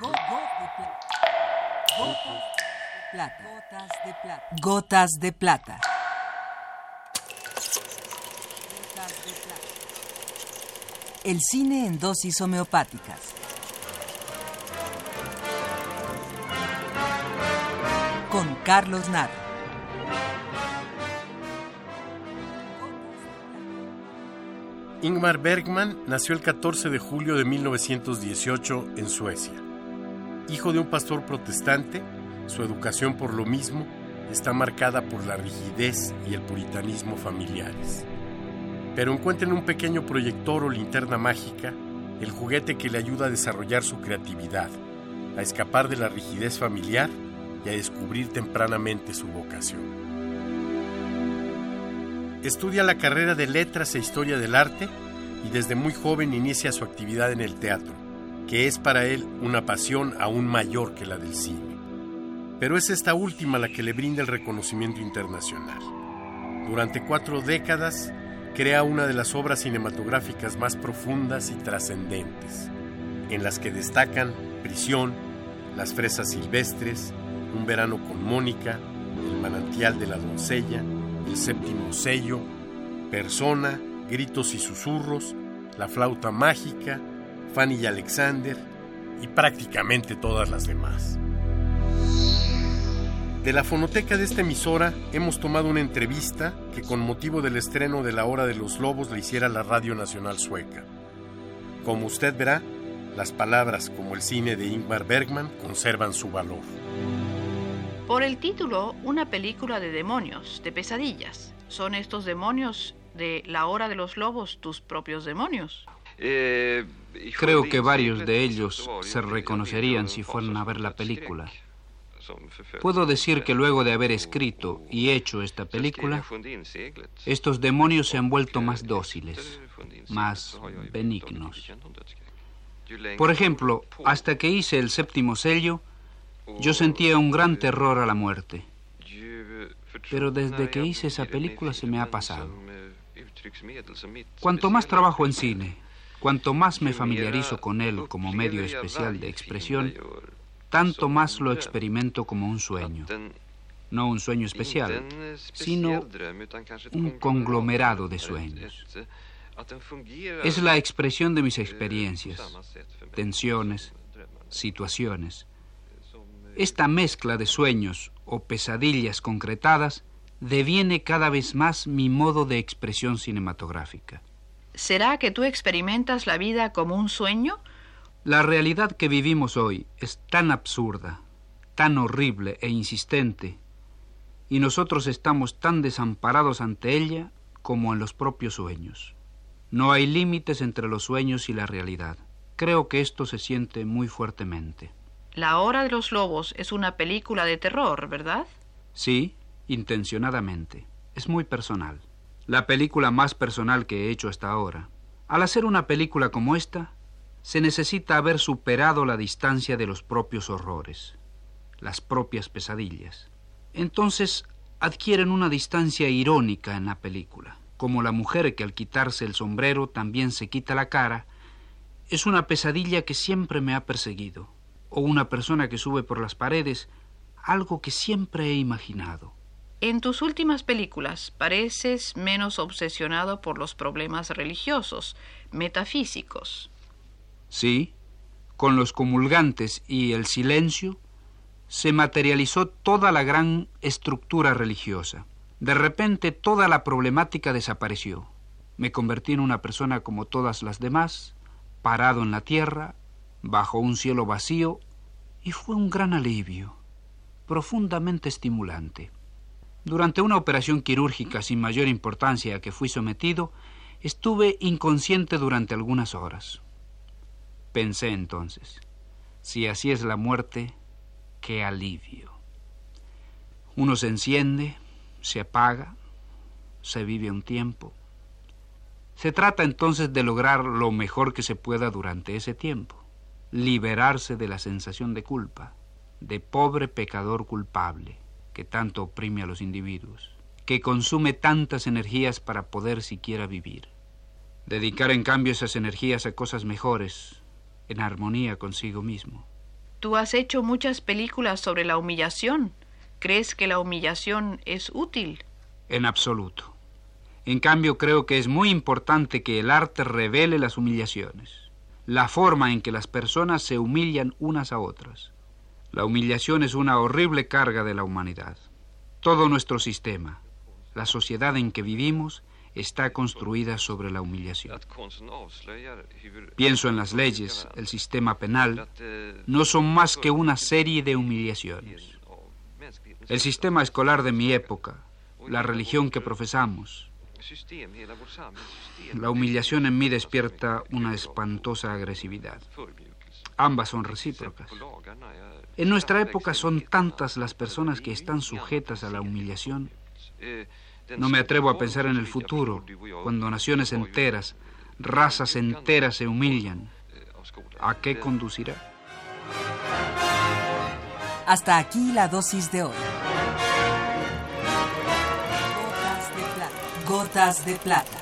Gotas de plata. Gotas de plata. El cine en dosis homeopáticas. Con Carlos Naro. Ingmar Bergman nació el 14 de julio de 1918 en Suecia. Hijo de un pastor protestante, su educación por lo mismo está marcada por la rigidez y el puritanismo familiares. Pero encuentra en un pequeño proyector o linterna mágica el juguete que le ayuda a desarrollar su creatividad, a escapar de la rigidez familiar y a descubrir tempranamente su vocación. Estudia la carrera de Letras e Historia del Arte y desde muy joven inicia su actividad en el teatro, que es para él una pasión aún mayor que la del cine. Pero es esta última la que le brinda el reconocimiento internacional. Durante cuatro décadas crea una de las obras cinematográficas más profundas y trascendentes, en las que destacan Prisión, Las Fresas Silvestres, Un Verano con Mónica, El Manantial de la Doncella, el séptimo sello, Persona, Gritos y Susurros, La Flauta Mágica, Fanny y Alexander y prácticamente todas las demás. De la fonoteca de esta emisora hemos tomado una entrevista que con motivo del estreno de La Hora de los Lobos le hiciera la Radio Nacional Sueca. Como usted verá, las palabras como el cine de Ingmar Bergman conservan su valor. Por el título, una película de demonios, de pesadillas. ¿Son estos demonios de La Hora de los Lobos tus propios demonios? Creo que varios de ellos se reconocerían si fueran a ver la película. Puedo decir que luego de haber escrito y hecho esta película, estos demonios se han vuelto más dóciles, más benignos. Por ejemplo, hasta que hice el séptimo sello, yo sentía un gran terror a la muerte. Pero desde que hice esa película se me ha pasado. Cuanto más trabajo en cine, cuanto más me familiarizo con él como medio especial de expresión, tanto más lo experimento como un sueño. No un sueño especial, sino un conglomerado de sueños. Es la expresión de mis experiencias, tensiones, situaciones. Esta mezcla de sueños o pesadillas concretadas deviene cada vez más mi modo de expresión cinematográfica. ¿Será que tú experimentas la vida como un sueño? La realidad que vivimos hoy es tan absurda, tan horrible e insistente, y nosotros estamos tan desamparados ante ella como en los propios sueños. No hay límites entre los sueños y la realidad. Creo que esto se siente muy fuertemente. La Hora de los Lobos es una película de terror, ¿verdad? Sí, intencionadamente. Es muy personal. La película más personal que he hecho hasta ahora. Al hacer una película como esta, se necesita haber superado la distancia de los propios horrores, las propias pesadillas. Entonces adquieren una distancia irónica en la película, como la mujer que al quitarse el sombrero también se quita la cara, es una pesadilla que siempre me ha perseguido, o una persona que sube por las paredes, algo que siempre he imaginado. En tus últimas películas pareces menos obsesionado por los problemas religiosos, metafísicos. Sí, con los comulgantes y el silencio se materializó toda la gran estructura religiosa. De repente toda la problemática desapareció. Me convertí en una persona como todas las demás, parado en la tierra, bajo un cielo vacío, y fue un gran alivio, profundamente estimulante. Durante una operación quirúrgica sin mayor importancia a que fui sometido, estuve inconsciente durante algunas horas. Pensé entonces, si así es la muerte, qué alivio. Uno se enciende, se apaga, se vive un tiempo. Se trata entonces de lograr lo mejor que se pueda durante ese tiempo, liberarse de la sensación de culpa, de pobre pecador culpable que tanto oprime a los individuos, que consume tantas energías para poder siquiera vivir. Dedicar en cambio esas energías a cosas mejores, en armonía consigo mismo. Tú has hecho muchas películas sobre la humillación. ¿Crees que la humillación es útil? En absoluto. En cambio, creo que es muy importante que el arte revele las humillaciones, la forma en que las personas se humillan unas a otras. La humillación es una horrible carga de la humanidad. Todo nuestro sistema, la sociedad en que vivimos, está construida sobre la humillación. Pienso en las leyes, el sistema penal, no son más que una serie de humillaciones. El sistema escolar de mi época, la religión que profesamos, la humillación en mí despierta una espantosa agresividad. Ambas son recíprocas. En nuestra época son tantas las personas que están sujetas a la humillación. No me atrevo a pensar en el futuro, cuando naciones enteras, razas enteras se humillan. ¿A qué conducirá? Hasta aquí la dosis de hoy. Gotas de plata. Gotas de plata.